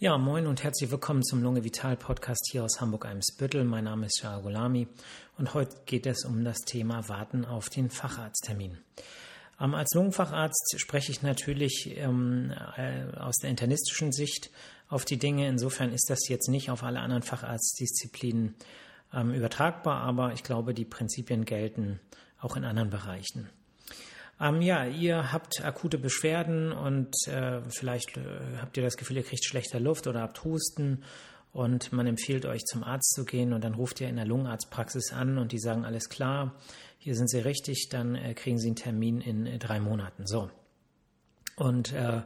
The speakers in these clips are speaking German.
Ja, moin und herzlich willkommen zum Lunge Vital Podcast hier aus Hamburg-Eimsbüttel. Mein Name ist Shah Gulami und heute geht es um das Thema Warten auf den Facharzttermin. Ähm, als Lungenfacharzt spreche ich natürlich ähm, äh, aus der internistischen Sicht auf die Dinge. Insofern ist das jetzt nicht auf alle anderen Facharztdisziplinen ähm, übertragbar, aber ich glaube, die Prinzipien gelten auch in anderen Bereichen. Ähm, ja, ihr habt akute Beschwerden und äh, vielleicht äh, habt ihr das Gefühl, ihr kriegt schlechter Luft oder habt Husten und man empfiehlt euch zum Arzt zu gehen und dann ruft ihr in der Lungenarztpraxis an und die sagen, alles klar, hier sind Sie richtig, dann äh, kriegen Sie einen Termin in äh, drei Monaten. So. Und äh,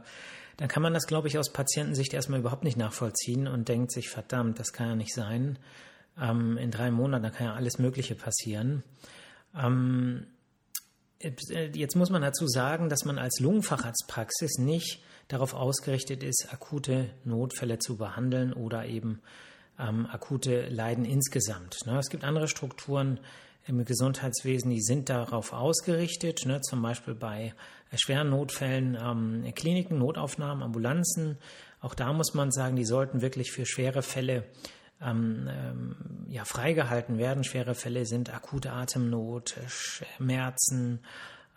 dann kann man das, glaube ich, aus Patientensicht erstmal überhaupt nicht nachvollziehen und denkt sich, verdammt, das kann ja nicht sein. Ähm, in drei Monaten, da kann ja alles Mögliche passieren. Ähm, äh, jetzt muss man dazu sagen, dass man als Lungenfacharztpraxis nicht darauf ausgerichtet ist, akute Notfälle zu behandeln oder eben ähm, akute Leiden insgesamt. Ne? Es gibt andere Strukturen im Gesundheitswesen, die sind darauf ausgerichtet, ne? zum Beispiel bei äh, schweren Notfällen, ähm, Kliniken, Notaufnahmen, Ambulanzen. Auch da muss man sagen, die sollten wirklich für schwere Fälle ähm, ähm, ja, freigehalten werden. Schwere Fälle sind akute Atemnot, Schmerzen,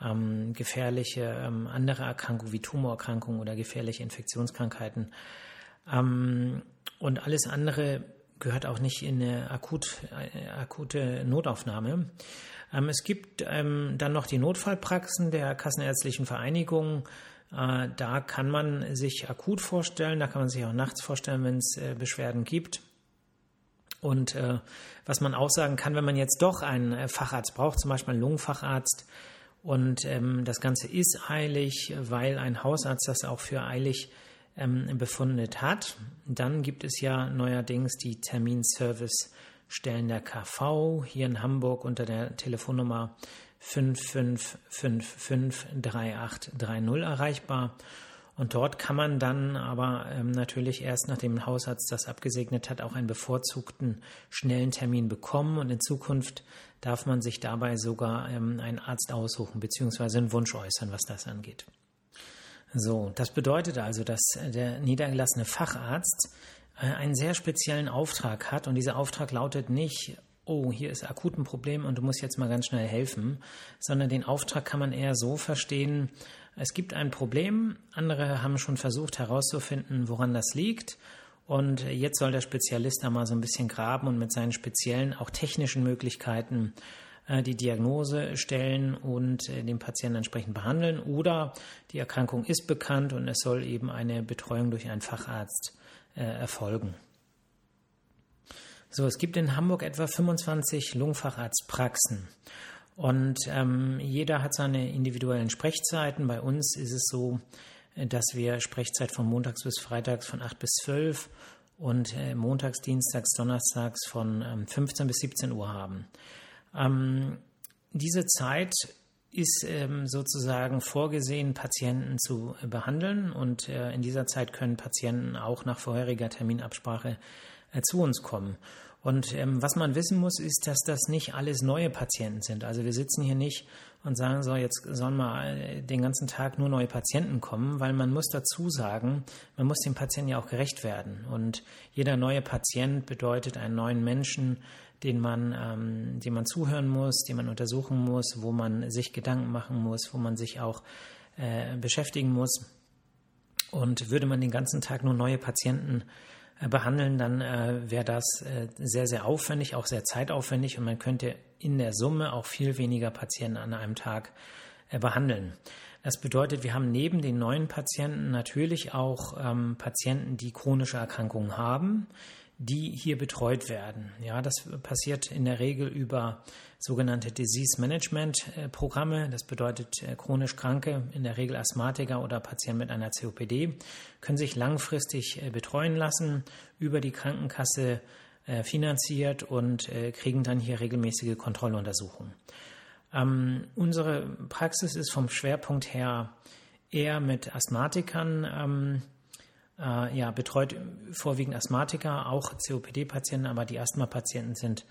ähm, gefährliche ähm, andere Erkrankungen wie Tumorerkrankungen oder gefährliche Infektionskrankheiten. Ähm, und alles andere gehört auch nicht in eine akut, äh, akute Notaufnahme. Ähm, es gibt dann noch die Notfallpraxen der Kassenärztlichen Vereinigung. Äh, da kann man sich akut vorstellen, da kann man sich auch nachts vorstellen, wenn es äh, Beschwerden gibt. Und äh, was man auch sagen kann, wenn man jetzt doch einen äh, Facharzt braucht, zum Beispiel einen Lungenfacharzt, und ähm, das Ganze ist eilig, weil ein Hausarzt das auch für eilig ähm, befundet hat, dann gibt es ja neuerdings die Terminservice-Stellen der KV hier in Hamburg unter der Telefonnummer 55553830 erreichbar. Und dort kann man dann aber ähm, natürlich erst, nachdem ein Hausarzt das abgesegnet hat, auch einen bevorzugten schnellen Termin bekommen. Und in Zukunft darf man sich dabei sogar ähm, einen Arzt aussuchen, beziehungsweise einen Wunsch äußern, was das angeht. So, das bedeutet also, dass der niedergelassene Facharzt äh, einen sehr speziellen Auftrag hat. Und dieser Auftrag lautet nicht, oh, hier ist akut ein Problem und du musst jetzt mal ganz schnell helfen, sondern den Auftrag kann man eher so verstehen, es gibt ein Problem, andere haben schon versucht herauszufinden, woran das liegt. Und jetzt soll der Spezialist da mal so ein bisschen graben und mit seinen speziellen, auch technischen Möglichkeiten äh, die Diagnose stellen und äh, den Patienten entsprechend behandeln. Oder die Erkrankung ist bekannt und es soll eben eine Betreuung durch einen Facharzt äh, erfolgen. So, es gibt in Hamburg etwa 25 Lungenfacharztpraxen. Und ähm, jeder hat seine individuellen Sprechzeiten. Bei uns ist es so, äh, dass wir Sprechzeit von montags bis freitags von 8 bis 12 und äh, montags, dienstags, donnerstags von ähm, 15 bis 17 Uhr haben. Ähm, diese Zeit ist ähm, sozusagen vorgesehen, Patienten zu äh, behandeln und äh, in dieser Zeit können Patienten auch nach vorheriger Terminabsprache äh, zu uns kommen. Und ähm, was man wissen muss, ist, dass das nicht alles neue Patienten sind. Also wir sitzen hier nicht und sagen so, jetzt sollen mal äh, den ganzen Tag nur neue Patienten kommen, weil man muss dazu sagen, man muss dem Patienten ja auch gerecht werden. Und jeder neue Patient bedeutet einen neuen Menschen, den man, ähm, dem man zuhören muss, den man untersuchen muss, wo man sich Gedanken machen muss, wo man sich auch äh, beschäftigen muss. Und würde man den ganzen Tag nur neue Patienten behandeln, dann äh, wäre das äh, sehr, sehr aufwendig, auch sehr zeitaufwendig und man könnte in der Summe auch viel weniger Patienten an einem Tag äh, behandeln. Das bedeutet, wir haben neben den neuen Patienten natürlich auch ähm, Patienten, die chronische Erkrankungen haben, die hier betreut werden. Ja, das passiert in der Regel über sogenannte Disease Management äh, Programme. Das bedeutet, äh, chronisch Kranke, in der Regel Asthmatiker oder Patienten mit einer COPD, können sich langfristig äh, betreuen lassen, über die Krankenkasse finanziert und kriegen dann hier regelmäßige Kontrolluntersuchungen. Ähm, unsere Praxis ist vom Schwerpunkt her eher mit Asthmatikern ähm, äh, ja, betreut vorwiegend Asthmatiker, auch COPD-Patienten, aber die Asthma-Patienten sind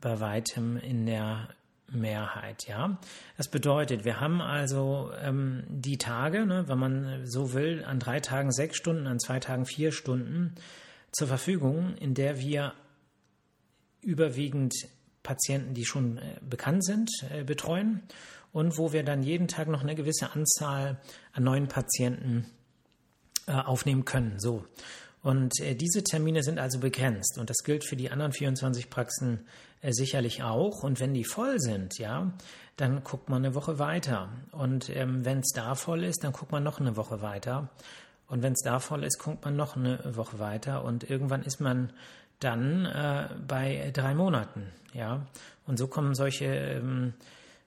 bei weitem in der Mehrheit, ja. Das bedeutet, wir haben also ähm, die Tage, ne, wenn man so will, an drei Tagen sechs Stunden, an zwei Tagen vier Stunden zur Verfügung, in der wir überwiegend Patienten, die schon äh, bekannt sind, äh, betreuen und wo wir dann jeden Tag noch eine gewisse Anzahl an neuen Patienten aufnehmen können. So. Und äh, diese Termine sind also begrenzt und das gilt für die anderen 24 Praxen äh, sicherlich auch. Und wenn die voll sind, ja, dann guckt man eine Woche weiter. Und ähm, wenn es da voll ist, dann guckt man noch eine Woche weiter. Und wenn es da voll ist, guckt man noch eine Woche weiter. Und irgendwann ist man dann äh, bei drei Monaten, ja. Und so kommen solche ähm,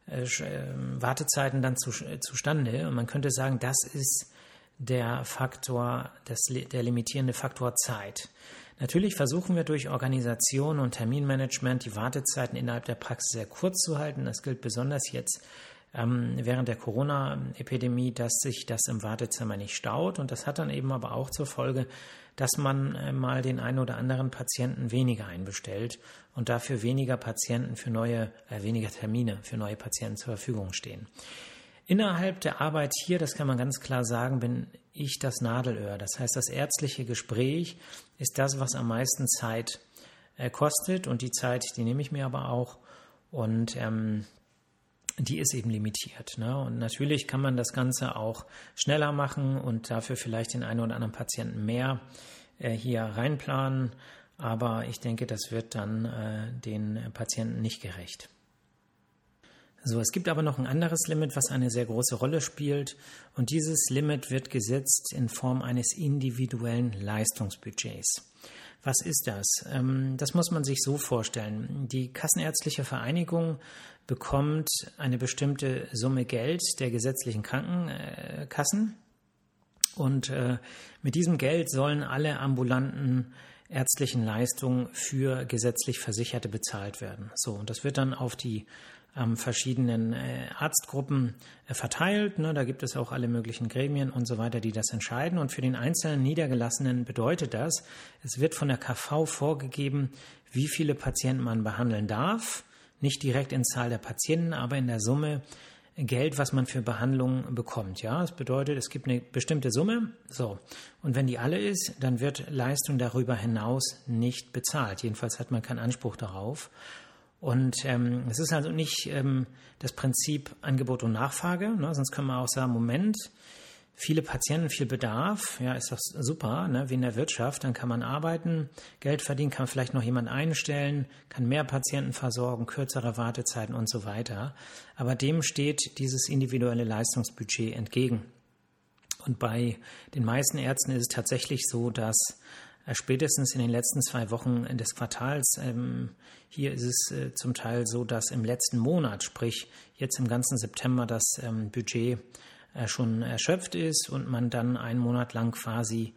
äh, ähm Wartezeiten dann zu, äh, zustande. Und man könnte sagen, das ist der Faktor, das, der limitierende Faktor Zeit. Natürlich versuchen wir durch Organisation und Terminmanagement die Wartezeiten innerhalb der Praxis sehr kurz zu halten. Das gilt besonders jetzt ähm, während der Corona-Epidemie, dass sich das im Wartezimmer nicht staut. Und das hat dann eben aber auch zur Folge, dass man äh, mal den einen oder anderen Patienten weniger einbestellt und dafür weniger Patienten für neue, äh, weniger Termine für neue Patienten zur Verfügung stehen. Innerhalb der Arbeit hier, das kann man ganz klar sagen, bin ich das Nadelöhr. Das heißt, das ärztliche Gespräch ist das, was am meisten Zeit äh, kostet und die Zeit, die nehme ich mir aber auch und ähm, die ist eben limitiert. Ne? Und natürlich kann man das Ganze auch schneller machen und dafür vielleicht den einen oder anderen Patienten mehr äh, hier reinplanen. Aber ich denke, das wird dann äh, den Patienten nicht gerecht. So, es gibt aber noch ein anderes Limit, was eine sehr große Rolle spielt. Und dieses Limit wird gesetzt in Form eines individuellen Leistungsbudgets. Was ist das? Ähm, das muss man sich so vorstellen. Die Kassenärztliche Vereinigung bekommt eine bestimmte Summe Geld der gesetzlichen Krankenkassen. Und äh, mit diesem Geld sollen alle ambulanten ärztlichen Leistungen für gesetzlich Versicherte bezahlt werden. So, und das wird dann auf die ähm, verschiedenen äh, Arztgruppen äh, verteilt. Ne? Da gibt es auch alle möglichen Gremien und so weiter, die das entscheiden. Und für den einzelnen Niedergelassenen bedeutet das, es wird von der KV vorgegeben, wie viele Patienten man behandeln darf. Nicht direkt in Zahl der Patienten, aber in der Summe Geld, was man für Behandlungen bekommt. Ja, das bedeutet, es gibt eine bestimmte Summe. So. Und wenn die alle ist, dann wird Leistung darüber hinaus nicht bezahlt. Jedenfalls hat man keinen Anspruch darauf. Und ähm, es ist also nicht ähm, das Prinzip Angebot und Nachfrage, ne? sonst können wir auch sagen, Moment, viele Patienten, viel Bedarf, ja, ist das super, ne? wie in der Wirtschaft, dann kann man arbeiten, Geld verdienen, kann vielleicht noch jemand einstellen, kann mehr Patienten versorgen, kürzere Wartezeiten und so weiter. Aber dem steht dieses individuelle Leistungsbudget entgegen. Und bei den meisten Ärzten ist es tatsächlich so, dass äh, spätestens in den letzten zwei Wochen des Quartals. Ähm, hier ist es äh, zum Teil so, dass im letzten Monat, sprich jetzt im ganzen September, das ähm, Budget schon erschöpft ist und man dann einen Monat lang quasi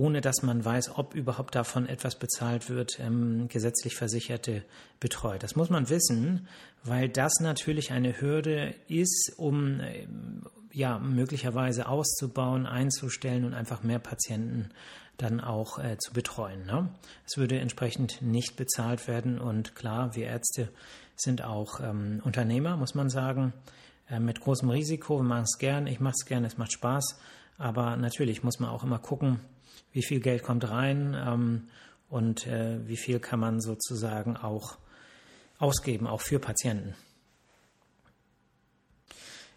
ohne dass man weiß, ob überhaupt davon etwas bezahlt wird, ähm, gesetzlich Versicherte betreut. Das muss man wissen, weil das natürlich eine Hürde ist, um ähm, ja möglicherweise auszubauen, einzustellen und einfach mehr Patienten dann auch äh, zu betreuen. Ne? Es würde entsprechend nicht bezahlt werden und klar, wir Ärzte sind auch ähm, Unternehmer, muss man sagen, äh, mit großem Risiko. Wir machen es gern, ich mache es gern, es macht Spaß, aber natürlich muss man auch immer gucken, wie viel Geld kommt rein ähm, und äh, wie viel kann man sozusagen auch ausgeben, auch für Patienten.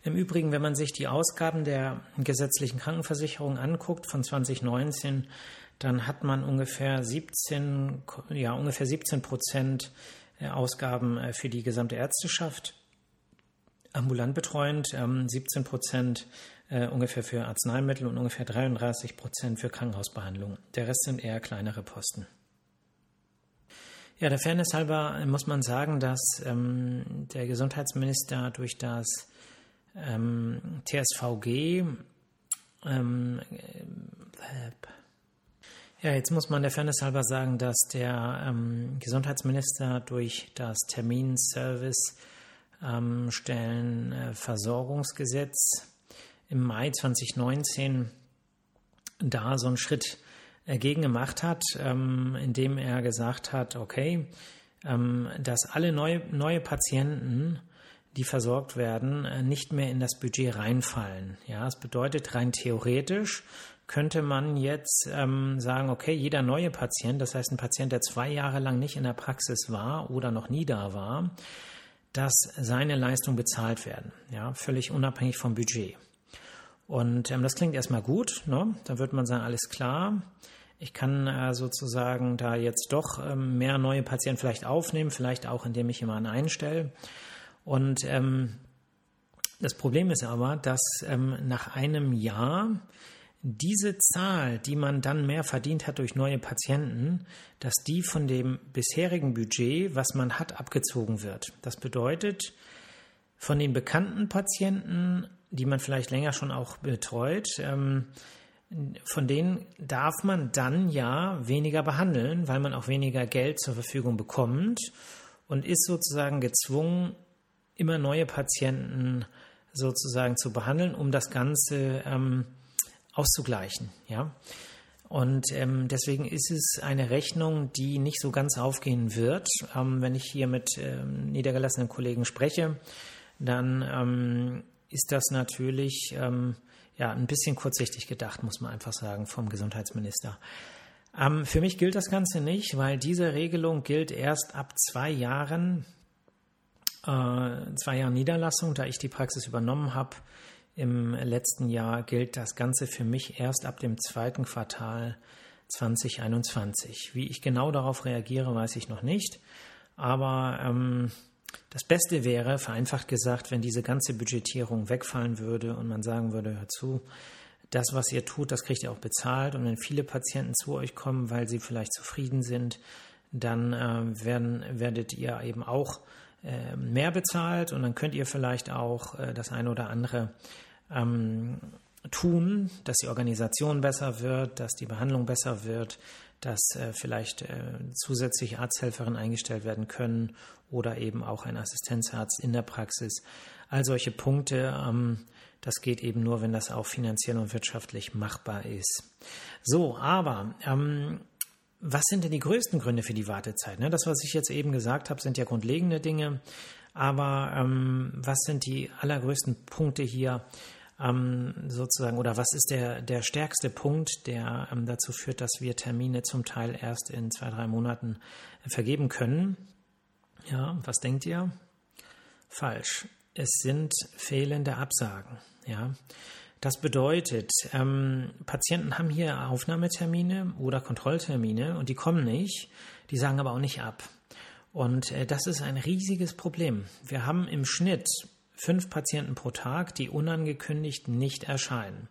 Im Übrigen, wenn man sich die Ausgaben der gesetzlichen Krankenversicherung anguckt von 2019, dann hat man ungefähr 17, ja, ungefähr 17 Prozent äh, Ausgaben äh, für die gesamte Ärzteschaft ambulant betreuend, 17 ähm, Prozent äh, ungefähr für Arzneimittel und ungefähr 33 Prozent für Krankenhausbehandlung. Der Rest sind eher kleinere Posten. Ja, der Fairness halber muss man sagen, dass ähm, der Gesundheitsminister durch das ähm, TSVG. Ähm, äh, ja, jetzt muss man der Fairness halber sagen, dass der ähm, Gesundheitsminister durch das Terminservice ähm, Stellenversorgungsgesetz im Mai 2019 da so einen Schritt dagegen gemacht hat, ähm, indem er gesagt hat, okay, ähm, dass alle neue, neue Patienten die versorgt werden, äh, nicht mehr in das Budget reinfallen. Ja, das bedeutet rein theoretisch könnte man jetzt ähm, sagen, okay, jeder neue Patient, das heißt ein Patient, der zwei Jahre lang nicht in der Praxis war oder noch nie da war, dass seine Leistungen bezahlt werden, ja, völlig unabhängig vom Budget. Und ähm, das klingt erstmal gut, ne? da wird man sagen, alles klar. Ich kann äh, sozusagen da jetzt doch ähm, mehr neue Patienten vielleicht aufnehmen, vielleicht auch, indem ich jemanden einstelle. Und ähm, das Problem ist aber, dass ähm, nach einem Jahr diese Zahl, die man dann mehr verdient hat durch neue Patienten, dass die von dem bisherigen Budget, was man hat, abgezogen wird. Das bedeutet, von den bekannten Patienten, die man vielleicht länger schon auch betreut, ähm, von denen darf man dann ja weniger behandeln, weil man auch weniger Geld zur Verfügung bekommt und ist sozusagen gezwungen, immer neue Patienten sozusagen zu behandeln, um das Ganze ähm, auszugleichen. Ja? Und ähm, deswegen ist es eine Rechnung, die nicht so ganz aufgehen wird. Ähm, wenn ich hier mit ähm, niedergelassenen Kollegen spreche, dann ähm, ist das natürlich ähm, ja, ein bisschen kurzsichtig gedacht, muss man einfach sagen, vom Gesundheitsminister. Ähm, für mich gilt das Ganze nicht, weil diese Regelung gilt erst ab zwei Jahren, äh, zwei Jahren Niederlassung, da ich die Praxis übernommen habe im letzten Jahr gilt das Ganze für mich erst ab dem zweiten Quartal 2021. Wie ich genau darauf reagiere, weiß ich noch nicht. Aber ähm, das Beste wäre, vereinfacht gesagt, wenn diese ganze Budgetierung wegfallen würde und man sagen würde, hör zu, das, was ihr tut, das kriegt ihr auch bezahlt. Und wenn viele Patienten zu euch kommen, weil sie vielleicht zufrieden sind, dann äh, werden, werdet ihr eben auch äh, mehr bezahlt und dann könnt ihr vielleicht auch äh, das eine oder andere ähm, tun, dass die Organisation besser wird, dass die Behandlung besser wird, dass äh, vielleicht äh, zusätzlich Arzthelferinnen eingestellt werden können oder eben auch ein Assistenzarzt in der Praxis. All solche Punkte, ähm, das geht eben nur, wenn das auch finanziell und wirtschaftlich machbar ist. So, aber ähm, was sind denn die größten Gründe für die Wartezeit? Ne? Das, was ich jetzt eben gesagt habe, sind ja grundlegende Dinge. Aber ähm, was sind die allergrößten Punkte hier ähm, sozusagen, oder was ist der, der stärkste Punkt, der ähm, dazu führt, dass wir Termine zum Teil erst in zwei, drei Monaten vergeben können? Ja, was denkt ihr? Falsch. Es sind fehlende Absagen. Ja. Das bedeutet, ähm, Patienten haben hier Aufnahmetermine oder Kontrolltermine und die kommen nicht, die sagen aber auch nicht ab. Und äh, das ist ein riesiges Problem. Wir haben im Schnitt fünf Patienten pro Tag, die unangekündigt nicht erscheinen.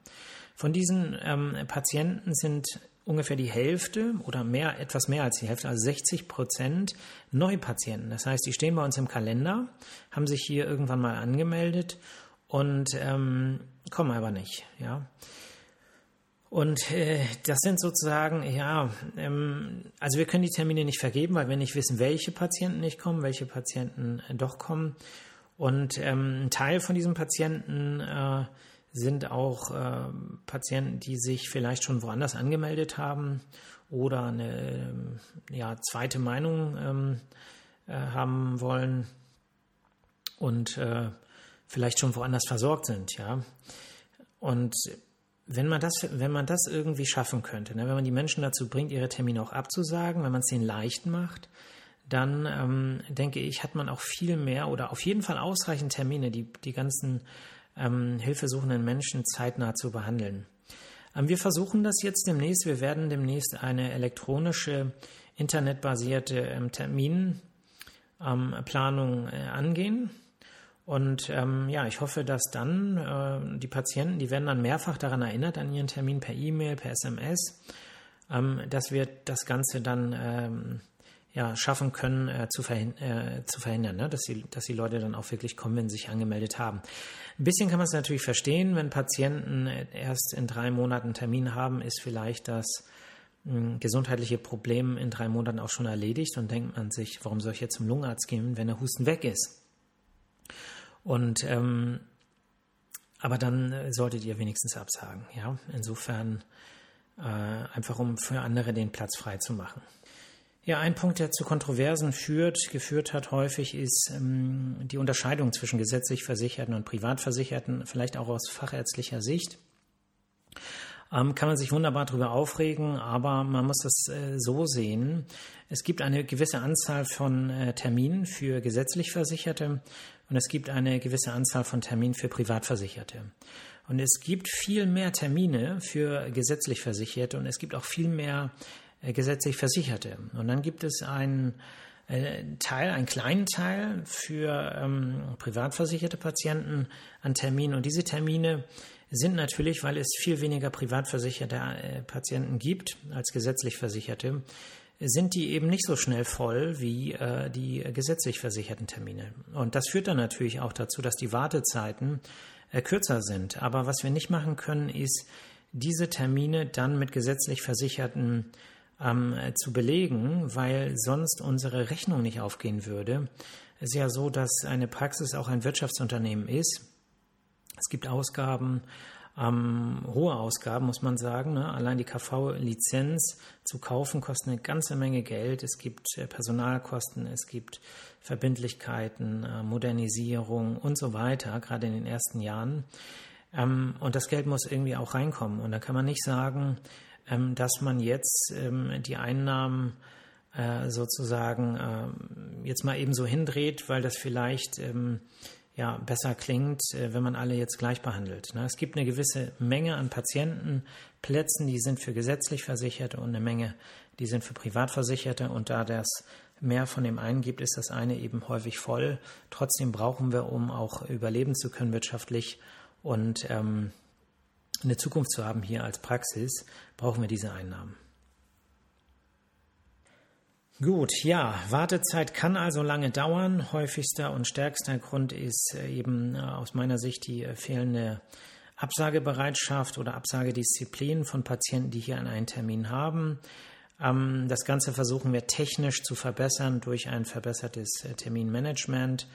Von diesen ähm, Patienten sind ungefähr die Hälfte oder mehr, etwas mehr als die Hälfte, also 60 Prozent Neupatienten. Das heißt, die stehen bei uns im Kalender, haben sich hier irgendwann mal angemeldet und ähm, kommen aber nicht. Ja. Und äh, das sind sozusagen, ja, ähm, also wir können die Termine nicht vergeben, weil wir nicht wissen, welche Patienten nicht kommen, welche Patienten äh, doch kommen. Und ähm, ein Teil von diesen Patienten äh, sind auch äh, Patienten, die sich vielleicht schon woanders angemeldet haben oder eine ja, zweite Meinung ähm, äh, haben wollen. Und äh, vielleicht schon woanders versorgt sind, ja. Und wenn man das, wenn man das irgendwie schaffen könnte, ne, wenn man die Menschen dazu bringt, ihre Termine auch abzusagen, wenn man es ihnen leicht macht, dann ähm, denke ich, hat man auch viel mehr oder auf jeden Fall ausreichend Termine, die die ganzen ähm, hilfesuchenden Menschen zeitnah zu behandeln. Ähm, wir versuchen das jetzt demnächst. Wir werden demnächst eine elektronische, internetbasierte ähm, Terminplanung äh, angehen. Und ähm, ja, ich hoffe, dass dann äh, die Patienten, die werden dann mehrfach daran erinnert, an ihren Termin per E-Mail, per SMS, ähm, dass wir das Ganze dann ähm, ja, schaffen können, äh, zu, verhin äh, zu verhindern, ne? dass, die, dass die Leute dann auch wirklich kommen, wenn sie sich angemeldet haben. Ein bisschen kann man es natürlich verstehen, wenn Patienten erst in drei Monaten Termin haben, ist vielleicht das hm, gesundheitliche Problem in drei Monaten auch schon erledigt und denkt man sich, warum soll ich jetzt zum Lungenarzt gehen, wenn der Husten weg ist? Und ähm, aber dann äh, solltet ihr wenigstens absagen. Ja, insofern äh, einfach um für andere den Platz frei zu machen. Ja, ein Punkt, der zu Kontroversen führt, geführt hat häufig, ist ähm, die Unterscheidung zwischen gesetzlich Versicherten und Privatversicherten, vielleicht auch aus fachärztlicher Sicht. Ähm, kann man sich wunderbar darüber aufregen, aber man muss das äh, so sehen. Es gibt eine gewisse Anzahl von äh, Terminen für gesetzlich Versicherte und es gibt eine gewisse Anzahl von Terminen für Privatversicherte. Und es gibt viel mehr Termine für gesetzlich Versicherte und es gibt auch viel mehr äh, gesetzlich Versicherte. Und dann gibt es einen äh, Teil, einen kleinen Teil für ähm, privat versicherte Patienten an Terminen. Und diese Termine sind natürlich, weil es viel weniger privat versicherte äh, Patienten gibt als gesetzlich Versicherte, sind die eben nicht so schnell voll wie äh, die gesetzlich versicherten Termine. Und das führt dann natürlich auch dazu, dass die Wartezeiten äh, kürzer sind. Aber was wir nicht machen können, ist, diese Termine dann mit gesetzlich versicherten ähm, zu belegen, weil sonst unsere Rechnung nicht aufgehen würde. Es ist ja so, dass eine Praxis auch ein Wirtschaftsunternehmen ist. Es gibt Ausgaben, ähm, hohe Ausgaben, muss man sagen. Ne? Allein die KV-Lizenz zu kaufen kostet eine ganze Menge Geld. Es gibt äh, Personalkosten, es gibt Verbindlichkeiten, äh, Modernisierung und so weiter, gerade in den ersten Jahren. Ähm, und das Geld muss irgendwie auch reinkommen. Und da kann man nicht sagen, ähm, dass man jetzt ähm, die Einnahmen äh, sozusagen äh, jetzt mal eben so hindreht, weil das vielleicht ähm, ja, besser klingt, äh, wenn man alle jetzt gleich behandelt. Ne? Es gibt eine gewisse Menge an Patientenplätzen, die sind für gesetzlich Versicherte und eine Menge, die sind für Privatversicherte. Und da das mehr von dem einen gibt, ist das eine eben häufig voll. Trotzdem brauchen wir, um auch überleben zu können wirtschaftlich und ähm, eine Zukunft zu haben hier als Praxis, brauchen wir diese Einnahmen. Gut, ja, Wartezeit kann also lange dauern. Häufigster und stärkster Grund ist äh, eben äh, aus meiner Sicht die äh, fehlende Absagebereitschaft oder Absagedisziplin von Patienten, die hier einen Termin haben. Ähm, das Ganze versuchen wir technisch zu verbessern durch ein verbessertes Terminmanagement.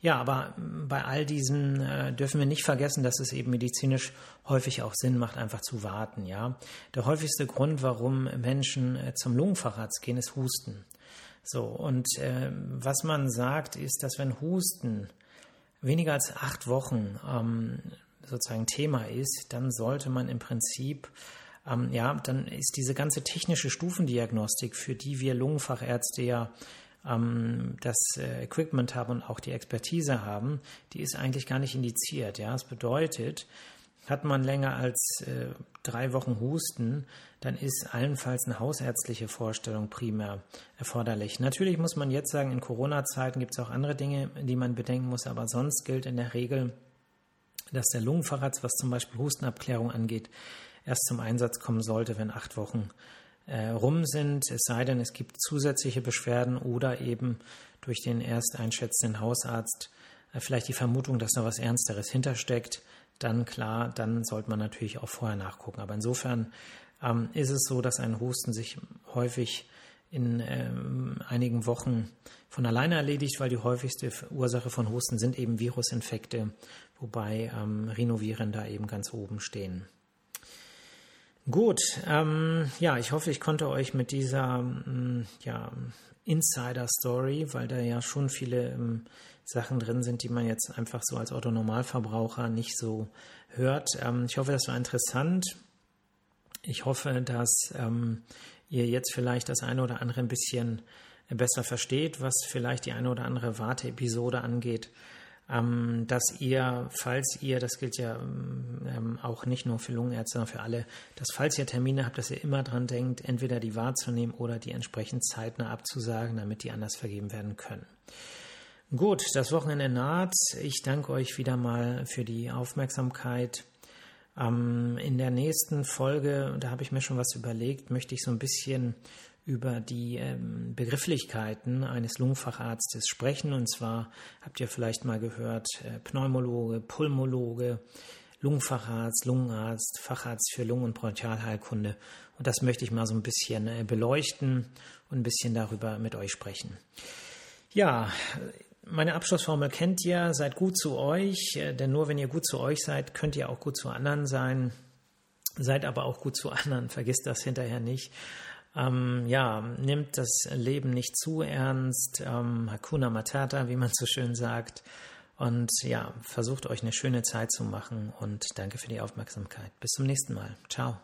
Ja, aber bei all diesen äh, dürfen wir nicht vergessen, dass es eben medizinisch häufig auch Sinn macht, einfach zu warten. Ja, der häufigste Grund, warum Menschen äh, zum Lungenfacharzt gehen, ist Husten. So und äh, was man sagt, ist, dass wenn Husten weniger als acht Wochen ähm, sozusagen Thema ist, dann sollte man im Prinzip ähm, ja, dann ist diese ganze technische Stufendiagnostik, für die wir Lungenfachärzte ja ähm, das äh, Equipment haben und auch die Expertise haben, die ist eigentlich gar nicht indiziert. Ja, das bedeutet, hat man länger als äh, drei Wochen Husten, dann ist allenfalls eine hausärztliche Vorstellung primär erforderlich. Natürlich muss man jetzt sagen, in Corona-Zeiten gibt es auch andere Dinge, die man bedenken muss, aber sonst gilt in der Regel, dass der Lungenfacharzt, was zum Beispiel Hustenabklärung angeht, erst zum Einsatz kommen sollte, wenn acht Wochen äh, rum sind, es sei denn, es gibt zusätzliche Beschwerden oder eben durch den erst einschätzenden Hausarzt äh, vielleicht die Vermutung, dass da was Ernsteres hintersteckt, dann klar, dann sollte man natürlich auch vorher nachgucken. Aber insofern ähm, ist es so, dass ein Husten sich häufig in ähm, einigen Wochen von alleine erledigt, weil die häufigste Ursache von Husten sind eben Virusinfekte, wobei ähm, Rhinoviren da eben ganz oben stehen. Gut, ähm, ja, ich hoffe, ich konnte euch mit dieser ähm, ja, Insider-Story, weil da ja schon viele ähm, Sachen drin sind, die man jetzt einfach so als Otto-Normalverbraucher nicht so hört. Ähm, ich hoffe, das war interessant. Ich hoffe, dass ähm, ihr jetzt vielleicht das eine oder andere ein bisschen besser versteht, was vielleicht die eine oder andere Warteepisode angeht ähm, dass ihr, falls ihr, das gilt ja ähm, auch nicht nur für Lungenärzte, sondern für alle, dass falls ihr Termine habt, dass ihr immer dran denkt, entweder die wahrzunehmen oder die entsprechend zeitnah abzusagen, damit die anders vergeben werden können. Gut, das Wochenende naht. Ich danke euch wieder mal für die Aufmerksamkeit. Ähm, in der nächsten Folge, da habe ich mir schon was überlegt, möchte ich so ein bisschen über die ähm, Begrifflichkeiten eines Lungenfacharztes sprechen. Und zwar habt ihr vielleicht mal gehört, äh, Pneumologe, Pulmologe, Lungenfacharzt, Lungenarzt, Facharzt für Lungen- und Bronchialheilkunde. Und das möchte ich mal so ein bisschen äh, beleuchten und ein bisschen darüber mit euch sprechen. Ja, meine Abschlussformel kennt ihr, seid gut zu euch, äh, denn nur wenn ihr gut zu euch seid, könnt ihr auch gut zu anderen sein. Seid aber auch gut zu anderen, vergisst das hinterher nicht. Ähm, ja, nimmt das Leben nicht zu ernst. Ähm, Hakuna Matata, wie man so schön sagt. Und ja, versucht euch eine schöne Zeit zu machen und danke für die Aufmerksamkeit. Bis zum nächsten Mal. Ciao.